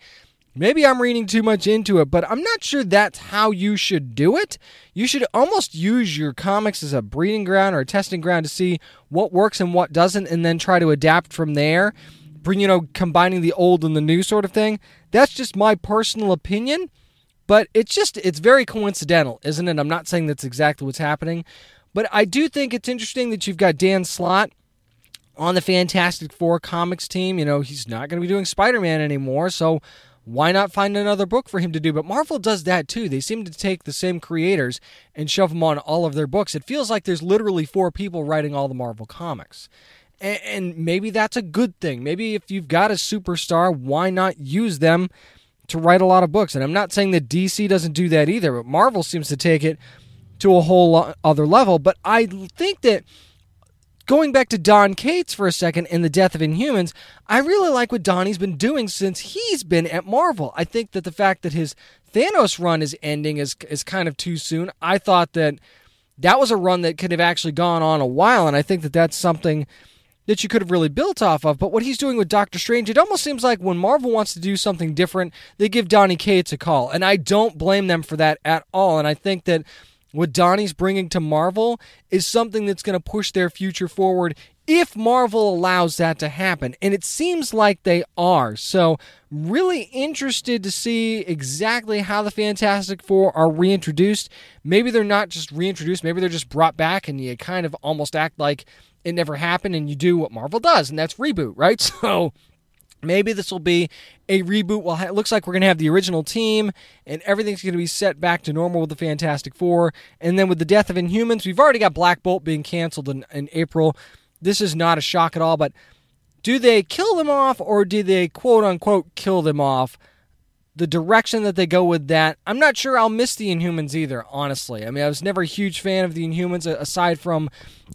Maybe I'm reading too much into it, but I'm not sure that's how you should do it. You should almost use your comics as a breeding ground or a testing ground to see what works and what doesn't, and then try to adapt from there. You know, combining the old and the new sort of thing. That's just my personal opinion. But it's just, it's very coincidental, isn't it? I'm not saying that's exactly what's happening. But I do think it's interesting that you've got Dan Slott on the Fantastic Four comics team. You know, he's not going to be doing Spider Man anymore. So why not find another book for him to do? But Marvel does that too. They seem to take the same creators and shove them on all of their books. It feels like there's literally four people writing all the Marvel comics. And maybe that's a good thing. Maybe if you've got a superstar, why not use them to write a lot of books. And I'm not saying that DC doesn't do that either, but Marvel seems to take it to a whole other level. But I think that going back to Don Cates for a second in the death of Inhumans, I really like what Donny's been doing since he's been at Marvel. I think that the fact that his Thanos run is ending is is kind of too soon. I thought that that was a run that could have actually gone on a while, and I think that that's something that you could have really built off of. But what he's doing with Doctor Strange, it almost seems like when Marvel wants to do something different, they give Donny Cates a call. And I don't blame them for that at all. And I think that what Donny's bringing to Marvel is something that's going to push their future forward if Marvel allows that to happen. And it seems like they are. So, really interested to see exactly how the Fantastic Four are reintroduced. Maybe they're not just reintroduced, maybe they're just brought back and you kind of almost act like it never happened and you do what Marvel does, and that's reboot, right? So maybe this will be a reboot. Well, it looks like we're going to have the original team and everything's going to be set back to normal with the Fantastic Four. And then with the death of Inhumans, we've already got Black Bolt being canceled in, in April. This is not a shock at all, but do they kill them off or do they quote unquote kill them off? The direction that they go with that, I'm not sure I'll miss the Inhumans either, honestly. I mean, I was never a huge fan of the Inhumans, aside from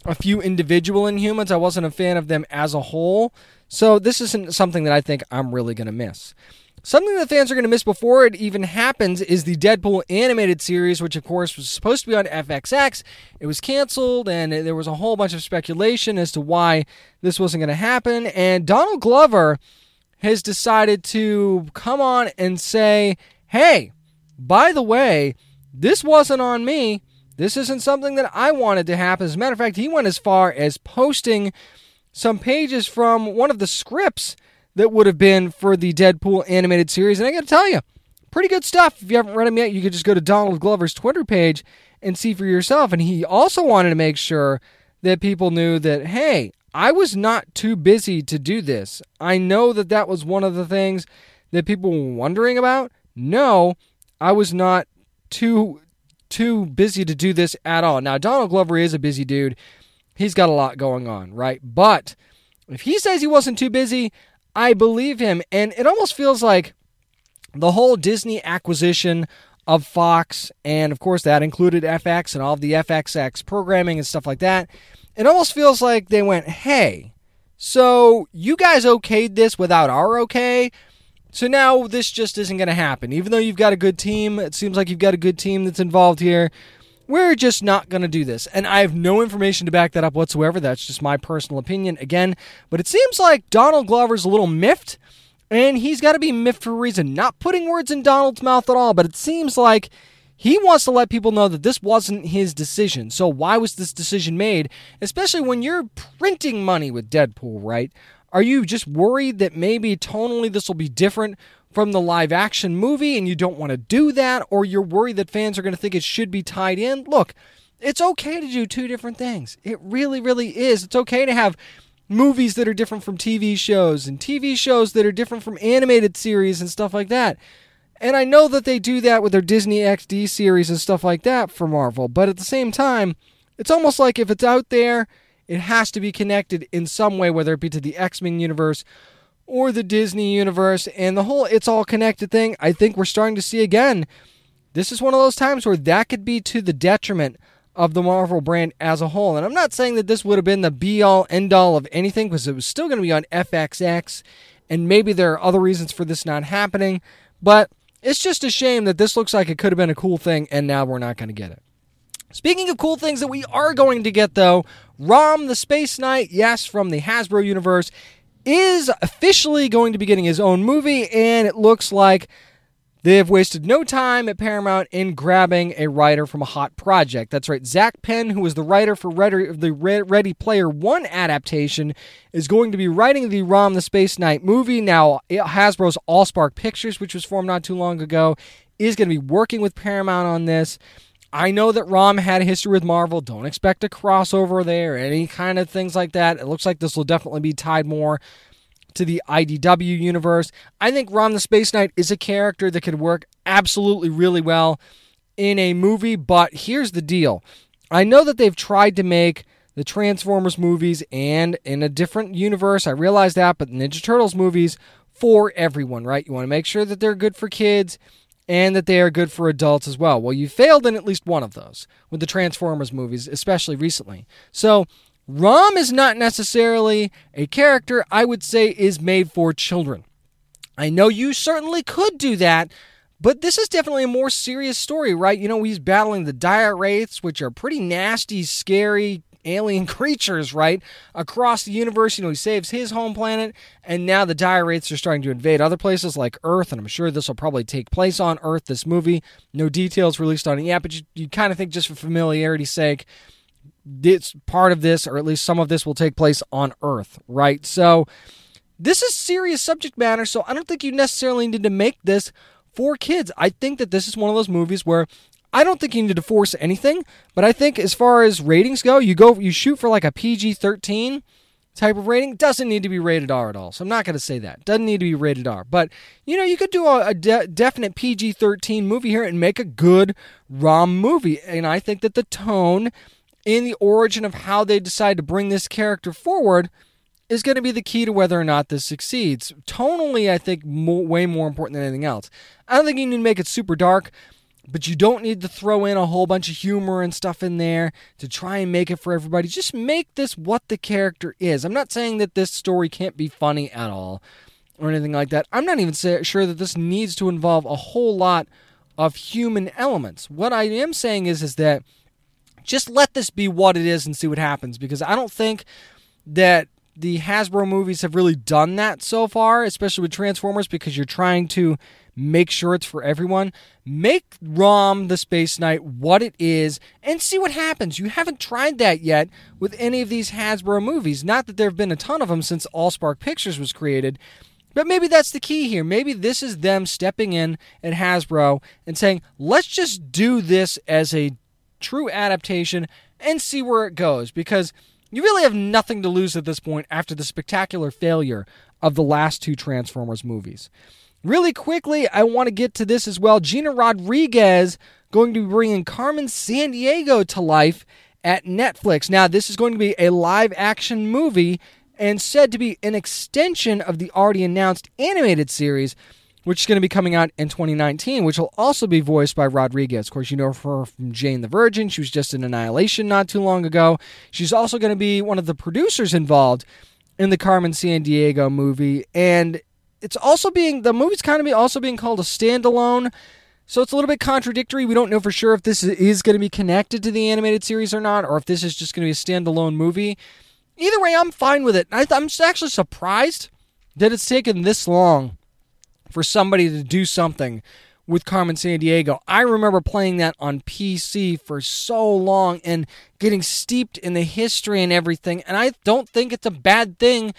a few individual Inhumans. I wasn't a fan of them as a whole. So this isn't something that I think I'm really going to miss. Something that fans are going to miss before it even happens is the Deadpool animated series, which of course was supposed to be on FXX. It was canceled, and there was a whole bunch of speculation as to why this wasn't going to happen. And Donald Glover has decided to come on and say, hey, by the way, this wasn't on me. This isn't something that I wanted to happen. As a matter of fact, he went as far as posting some pages from one of the scripts that would have been for the Deadpool animated series. And I got to tell you, pretty good stuff. If you haven't read them yet, you could just go to Donald Glover's Twitter page and see for yourself. And he also wanted to make sure that people knew that, hey, I was not too busy to do this. I know that that was one of the things that people were wondering about. No, I was not too too busy to do this at all. Now, Donald Glover is a busy dude. He's got a lot going on, right? But if he says he wasn't too busy, I believe him. And it almost feels like the whole Disney acquisition of Fox, and of course that included FX and all of the FXX programming and stuff like that. It almost feels like they went, hey, so you guys okayed this without our okay. So now this just isn't going to happen. Even though you've got a good team, it seems like you've got a good team that's involved here. We're just not going to do this. And I have no information to back that up whatsoever. That's just my personal opinion again. But it seems like Donald Glover's a little miffed, and he's got to be miffed for a reason. Not putting words in Donald's mouth at all, but it seems like he wants to let people know that this wasn't his decision. So why was this decision made? Especially when you're printing money with Deadpool, right? Are you just worried that maybe tonally this will be different from the live action movie and you don't want to do that, or you're worried that fans are going to think it should be tied in, look, it's okay to do two different things. It really, really is. It's okay to have movies that are different from TV shows and TV shows that are different from animated series and stuff like that. And I know that they do that with their Disney XD series and stuff like that for Marvel, but at the same time, it's almost like if it's out there, it has to be connected in some way, whether it be to the X Men universe or the Disney universe and the whole it's all connected thing, I think we're starting to see again. This is one of those times where that could be to the detriment of the Marvel brand as a whole. And I'm not saying that this would have been the be all end all of anything because it was still going to be on FXX and maybe there are other reasons for this not happening, but it's just a shame that this looks like it could have been a cool thing and now we're not going to get it. Speaking of cool things that we are going to get though, Rom the Space Knight, yes, from the Hasbro universe, is officially going to be getting his own movie, and it looks like they have wasted no time at Paramount in grabbing a writer from a hot project. That's right, Zak Penn, who was the writer for Ready, the Ready Player One adaptation, is going to be writing the Rom the Space Knight movie. Now, Hasbro's AllSpark Pictures, which was formed not too long ago, is going to be working with Paramount on this. I know that Rom had a history with Marvel. Don't expect a crossover there, any kind of things like that. It looks like this will definitely be tied more to the IDW universe. I think Rom the Space Knight is a character that could work absolutely really well in a movie, but here's the deal. I know that they've tried to make the Transformers movies and in a different universe. I realize that, but Ninja Turtles movies for everyone, right? You want to make sure that they're good for kids and that they are good for adults as well. Well, you failed in at least one of those with the Transformers movies, especially recently. So, Rom is not necessarily a character I would say is made for children. I know you certainly could do that, but this is definitely a more serious story, right? You know, he's battling the dire wraiths, which are pretty nasty, scary, alien creatures, right, across the universe. You know, he saves his home planet, and now the dire wraiths are starting to invade other places like Earth, and I'm sure this will probably take place on Earth, this movie. No details released on it yet, but you, you kind of think just for familiarity's sake, it's part of this, or at least some of this will take place on Earth, right? So this is serious subject matter, so I don't think you necessarily need to make this for kids. I think that this is one of those movies where I don't think you need to force anything, but I think as far as ratings go, you go you shoot for like a PG 13 type of rating. Doesn't need to be rated R at all. So I'm not going to say that. Doesn't need to be rated R. But you know, you could do a, a de- definite PG 13 movie here and make a good ROM movie. And I think that the tone in the origin of how they decide to bring this character forward is going to be the key to whether or not this succeeds. Tonally, I think way more important than anything else. I don't think you need to make it super dark, but you don't need to throw in a whole bunch of humor and stuff in there to try and make it for everybody. Just make this what the character is. I'm not saying that this story can't be funny at all. or anything like that. I'm not even sa- sure that this needs to involve a whole lot of human elements. What I am saying is is that just let this be what it is and see what happens because I don't think that the Hasbro movies have really done that so far, especially with Transformers because you're trying to make sure it's for everyone. Make ROM the Space Knight what it is and see what happens. You haven't tried that yet with any of these Hasbro movies. Not that there have been a ton of them since Allspark Pictures was created. But maybe that's the key here. Maybe this is them stepping in at Hasbro and saying, let's just do this as a true adaptation and see where it goes. Because you really have nothing to lose at this point after the spectacular failure of the last two Transformers movies. Really quickly, I want to get to this as well. Gina Rodriguez going to be bringing Carmen Sandiego to life at Netflix. Now, this is going to be a live action movie and said to be an extension of the already announced animated series, which is going to be coming out in 2019, which will also be voiced by Rodriguez. Of course, you know her from Jane the Virgin. She was just in Annihilation not too long ago. She's also going to be one of the producers involved in the Carmen Sandiego movie, and it's also being the movie's kind of be also being called a standalone. So it's a little bit contradictory. We don't know for sure if this is going to be connected to the animated series or not, or if this is just going to be a standalone movie. Either way, I'm fine with it. I'm actually surprised that it's taken this long for somebody to do something with Carmen Sandiego. I remember playing that on PC for so long and getting steeped in the history and everything. And I don't think it's a bad thing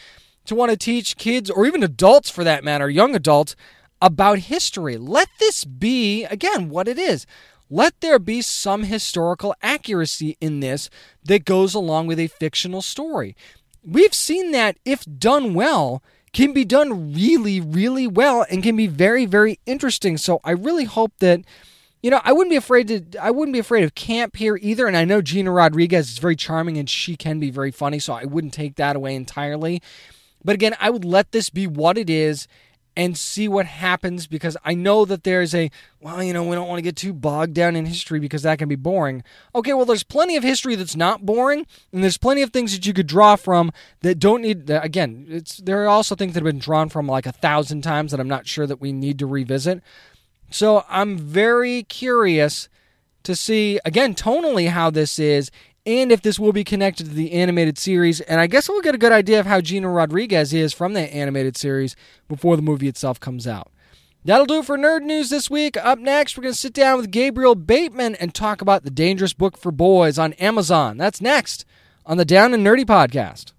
to want to teach kids, or even adults for that matter, young adults, about history. Let this be, again, what it is. Let there be some historical accuracy in this that goes along with a fictional story. We've seen that, if done well, can be done really, really well and can be very, very interesting. So I really hope that, you know, I wouldn't be afraid to, I wouldn't be afraid of camp here either. And I know Gina Rodriguez is very charming and she can be very funny, so I wouldn't take that away entirely. But again, I would let this be what it is and see what happens because I know that there's a, well, you know, we don't want to get too bogged down in history because that can be boring. Okay, well, there's plenty of history that's not boring, and there's plenty of things that you could draw from that don't need, again, it's there are also things that have been drawn from like a thousand times that I'm not sure that we need to revisit. So I'm very curious to see, again, tonally how this is and if this will be connected to the animated series. And I guess we'll get a good idea of how Gina Rodriguez is from that animated series before the movie itself comes out. That'll do it for Nerd News this week. Up next, we're going to sit down with Gabriel Bateman and talk about The Dangerous Book for Boys on Amazon. That's next on the Down and Nerdy podcast.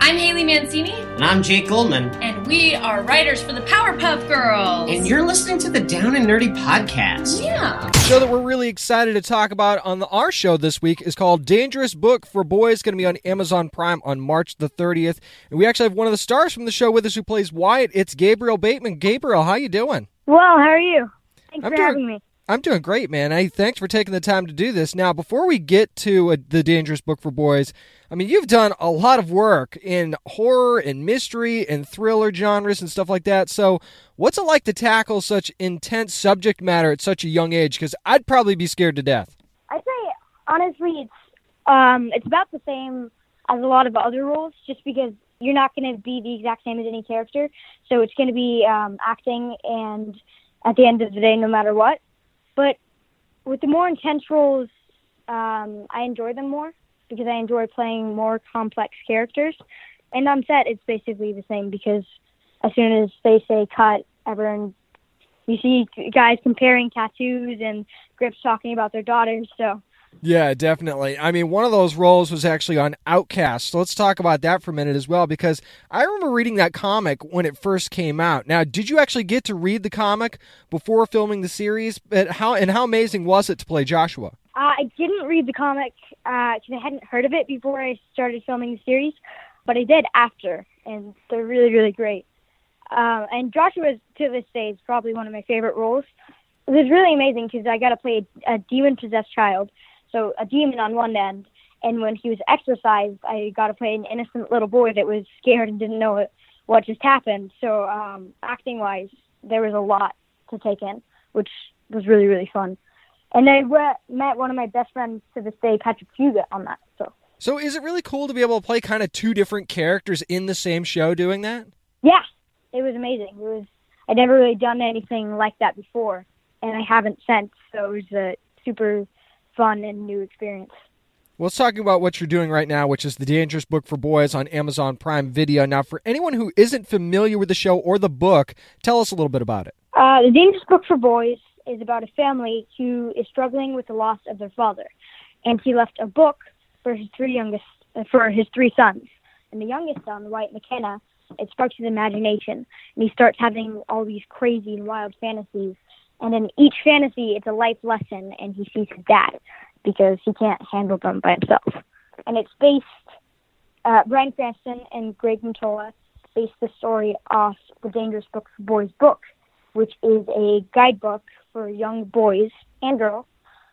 I'm Haley Mancini. And I'm Jake Goldman. And we are writers for the Powerpuff Girls. And you're listening to the Down and Nerdy podcast. Yeah. The show that we're really excited to talk about on the, our show this week is called Dangerous Book for Boys. It's going to be on Amazon Prime on March the 30th. And we actually have one of the stars from the show with us who plays Wyatt. It's Gabriel Bateman. Gabriel, how you doing? Well, how are you? Thanks I'm for doing- having me. I'm doing great, man. Hey, thanks for taking the time to do this. Now, before we get to uh, the Dangerous Book for Boys, I mean, you've done a lot of work in horror and mystery and thriller genres and stuff like that. So, what's it like to tackle such intense subject matter at such a young age? Because I'd probably be scared to death. I'd say honestly, it's um, it's about the same as a lot of other roles, just because you're not going to be the exact same as any character. So it's going to be um, acting, and at the end of the day, no matter what. But with the more intense roles, um, I enjoy them more because I enjoy playing more complex characters. And on set, it's basically the same because as soon as they say cut, everyone you see guys comparing tattoos and grips talking about their daughters. So Yeah, definitely. I mean, one of those roles was actually on Outcast. So let's talk about that for a minute as well, because I remember reading that comic when it first came out. Now, did you actually get to read the comic before filming the series? But how and how amazing was it to play Joshua? Uh, I didn't read the comic because I hadn't heard of it before I started filming the series, but I did after, and they're really, really great. Uh, and Joshua, to this day, is probably one of my favorite roles. It was really amazing because I got to play a, a demon-possessed child, so a demon on one end, and when he was exorcised, I got to play an innocent little boy that was scared and didn't know what, just happened. So um, acting-wise, there was a lot to take in, which was really, really fun. And I met one of my best friends to this day, Patrick Fugit, on that. So So is it really cool to be able to play kind of two different characters in the same show doing that? yeah, it was amazing. It was I'd never really done anything like that before, and I haven't since. So it was a super fun and new experience. Well, let's talk about what you're doing right now, which is the Dangerous Book for Boys on Amazon Prime Video. Now, for anyone who isn't familiar with the show or the book, tell us a little bit about it. Uh, the Dangerous Book for Boys is about a family who is struggling with the loss of their father, and he left a book for his three youngest uh, for his three sons. And the youngest son, Wyatt McKenna, it sparks his imagination, and he starts having all these crazy and wild fantasies. And in each fantasy, it's a life lesson, and he sees his dad because he can't handle them by himself. And it's based, uh, Bryan Cranston and Greg Mottola based the story off the Dangerous Book for Boys book, which is a guidebook for young boys and girls.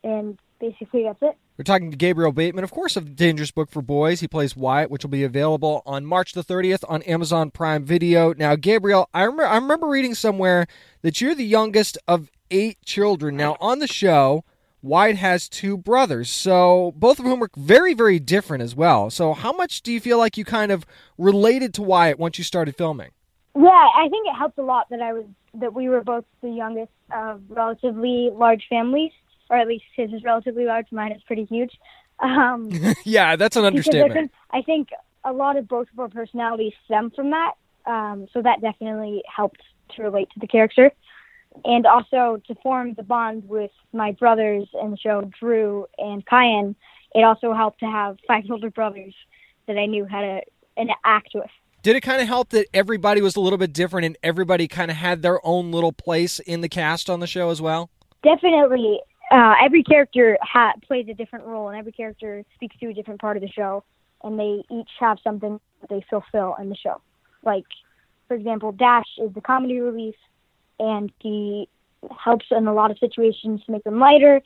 And basically, that's it. We're talking to Gabriel Bateman, of course, of the Dangerous Book for Boys. He plays Wyatt, which will be available on March the 30th on Amazon Prime Video. Now, Gabriel, I remember, I remember reading somewhere that you're the youngest of eight children. Now, on the show, Wyatt has two brothers, so both of whom are very, very different as well. So, how much do you feel like you kind of related to Wyatt once you started filming? Yeah, I think it helped a lot that I was that we were both the youngest of relatively large families, or at least his is relatively large. Mine is pretty huge. Um, yeah, that's an understatement. I think a lot of both of our personalities stem from that, um, so that definitely helped to relate to the character and also to form the bond with my brothers in the show, Drew and Kyan. It also helped to have five older brothers that I knew how to act with. Did it kind of help that everybody was a little bit different and everybody kind of had their own little place in the cast on the show as well? Definitely. Uh, every character ha- plays a different role, and every character speaks to a different part of the show, and they each have something that they fulfill in the show. Like, for example, Dash is the comedy relief, and he helps in a lot of situations to make them lighter.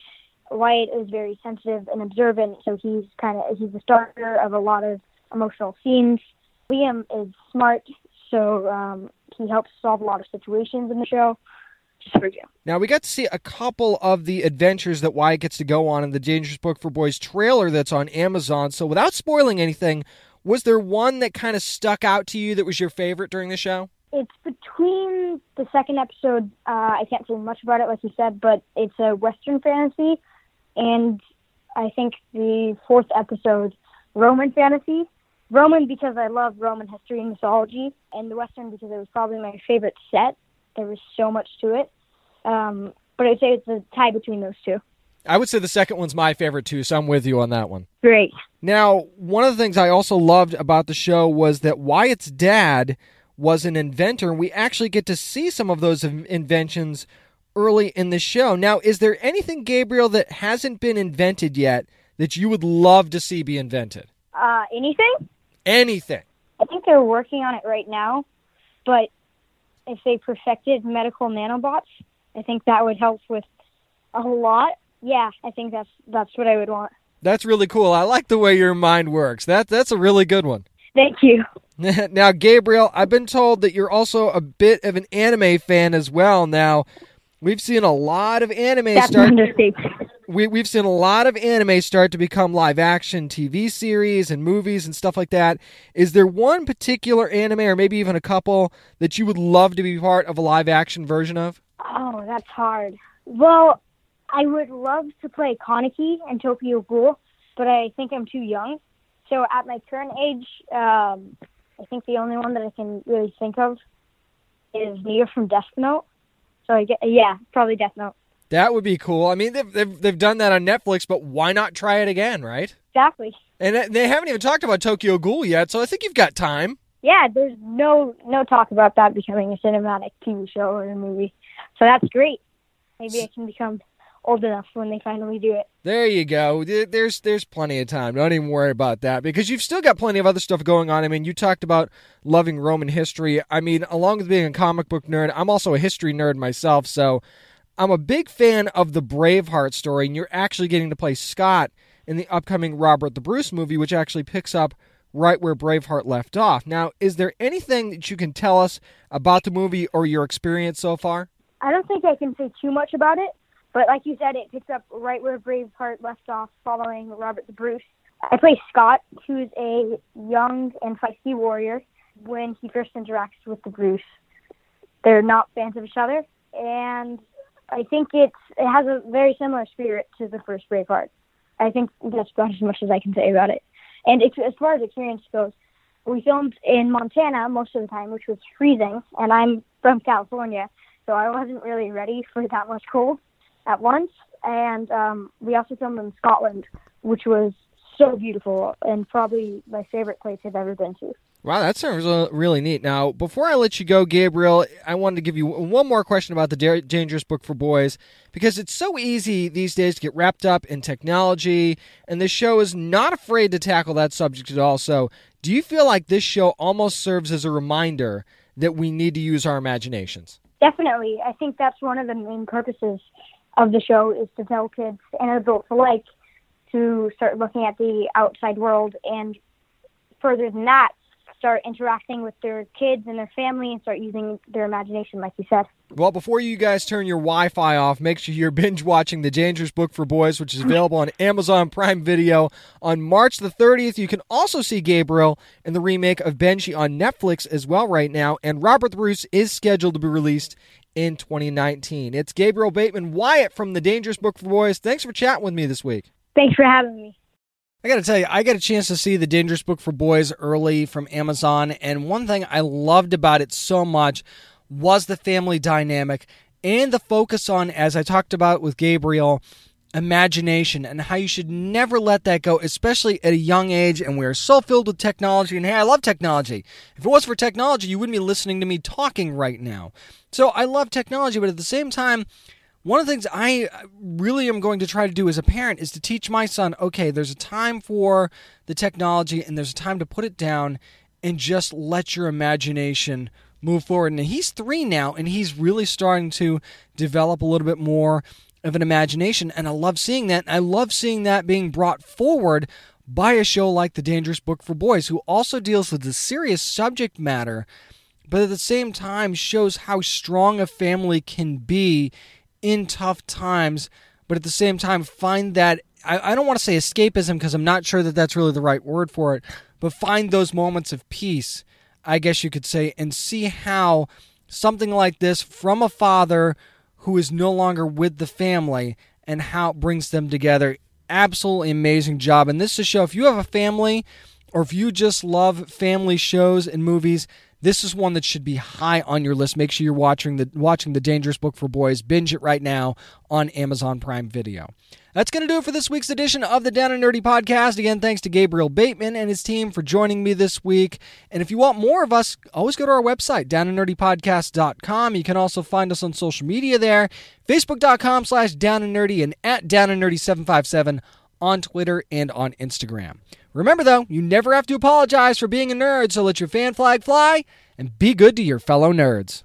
Wyatt is very sensitive and observant, so he's kind of he's the starter of a lot of emotional scenes. Liam is smart, so um, he helps solve a lot of situations in the show. Just for example. Now we got to see a couple of the adventures that Wyatt gets to go on in the Dangerous Book for Boys trailer that's on Amazon. So without spoiling anything, was there one that kind of stuck out to you that was your favorite during the show? it's between the second episode. Uh, I can't say much about it, like you said, but it's a Western fantasy, and I think the fourth episode, Roman fantasy. Roman because I love Roman history and mythology, and the Western because it was probably my favorite set. There was so much to it, um, but I'd say it's a tie between those two. I would say the second one's my favorite too, so I'm with you on that one. Great. Now, one of the things I also loved about the show was that Wyatt's dad was an inventor, and we actually get to see some of those inventions early in the show. Now, is there anything, Gabriel, that hasn't been invented yet that you would love to see be invented? Uh, anything? Anything. I think they're working on it right now, but if they perfected medical nanobots, I think that would help with a lot. Yeah, I think that's that's what I would want. That's really cool. I like the way your mind works. That that's a really good one. Thank you. now, Gabriel, I've been told that you're also a bit of an anime fan as well. Now, we've seen a lot of anime That's start. We, we've seen a lot of anime start to become live action TV series and movies and stuff like that. Is there one particular anime, or maybe even a couple, that you would love to be part of a live action version of? Oh, that's hard. Well, I would love to play Kaneki and Tokyo Ghoul, but I think I'm too young. So at my current age, um, I think the only one that I can really think of is Near from Death Note. So I get, yeah, probably Death Note. That would be cool. I mean, they've, they've, they've done that on Netflix, but why not try it again, right? Exactly. And they haven't even talked about Tokyo Ghoul yet, so I think you've got time. Yeah, there's no no talk about that becoming a cinematic TV show or a movie. So that's great. Maybe I can become old enough when they finally do it. There you go. There's there's plenty of time. Don't even worry about that because you've still got plenty of other stuff going on. I mean, you talked about loving Roman history. I mean, along with being a comic book nerd, I'm also a history nerd myself. So I'm a big fan of the Braveheart story, and you're actually getting to play Scott in the upcoming Robert the Bruce movie, which actually picks up right where Braveheart left off. Now, is there anything that you can tell us about the movie or your experience so far? I don't think I can say too much about it. But like you said, it picks up right where Braveheart left off following Robert the Bruce. I play Scott, who's a young and feisty warrior when he first interacts with the Bruce. they're not fans of each other, and I think it's it has a very similar spirit to the first Braveheart. I think that's about as much as I can say about it. And ex- as far as experience goes, we filmed in Montana most of the time, which was freezing, and I'm from California, so I wasn't really ready for that much cold at once. And um, we also filmed in Scotland, which was so beautiful and probably my favorite place I've ever been to. Wow, that sounds really neat. Now, before I let you go, Gabriel, I wanted to give you one more question about the Dangerous Book for Boys because it's so easy these days to get wrapped up in technology, and this show is not afraid to tackle that subject at all. So, do you feel like this show almost serves as a reminder that we need to use our imaginations? Definitely. I think that's one of the main purposes of the show is to tell kids and adults alike to start looking at the outside world and further than that start interacting with their kids and their family and start using their imagination, like you said. Well, before you guys turn your Wi Fi off, make sure you're binge watching The Dangerous Book for Boys, which is available on Amazon Prime Video on March the 30th. You can also see Gabriel in the remake of Benji on Netflix as well right now, and Robert the Bruce is scheduled to be released in 2019. It's Gabriel Bateman Wyatt from The Dangerous Book for Boys. Thanks for chatting with me this week. Thanks for having me. I got to tell you, I got a chance to see The Dangerous Book for Boys early from Amazon, and one thing I loved about it so much was the family dynamic and the focus on, as I talked about with Gabriel, imagination and how you should never let that go, especially at a young age. And we're so filled with technology. And hey, I love technology. If it was for technology, you wouldn't be listening to me talking right now. So I love technology, but at the same time, one of the things I uh, really am going to try to do as a parent is to teach my son okay, there's a time for the technology and there's a time to put it down and just let your imagination move forward. And he's three now and he's really starting to develop a little bit more of an imagination. And I love seeing that. I love seeing that being brought forward by a show like The Dangerous Book for Boys, who also deals with the serious subject matter, but at the same time shows how strong a family can be in tough times, but at the same time find that I, I don't want to say escapism because I'm not sure that that's really the right word for it, but find those moments of peace, I guess you could say, and see how something like this from a father who is no longer with the family and how it brings them together. Absolutely amazing job. And this is a show, if you have a family or if you just love family shows and movies, this is one that should be high on your list. Make sure you're watching the watching the Dangerous Book for Boys. Binge it right now on Amazon Prime Video. That's going to do it for this week's edition of the Down and Nerdy podcast. Again, thanks to Gabriel Bateman and his team for joining me this week. And if you want more of us, always go to our website, downandnerdypodcast.com. You can also find us on social media there, facebook.com slash down and at down and nerdy 757 on Twitter and on Instagram. Remember, though, you never have to apologize for being a nerd, so let your fan flag fly and be good to your fellow nerds.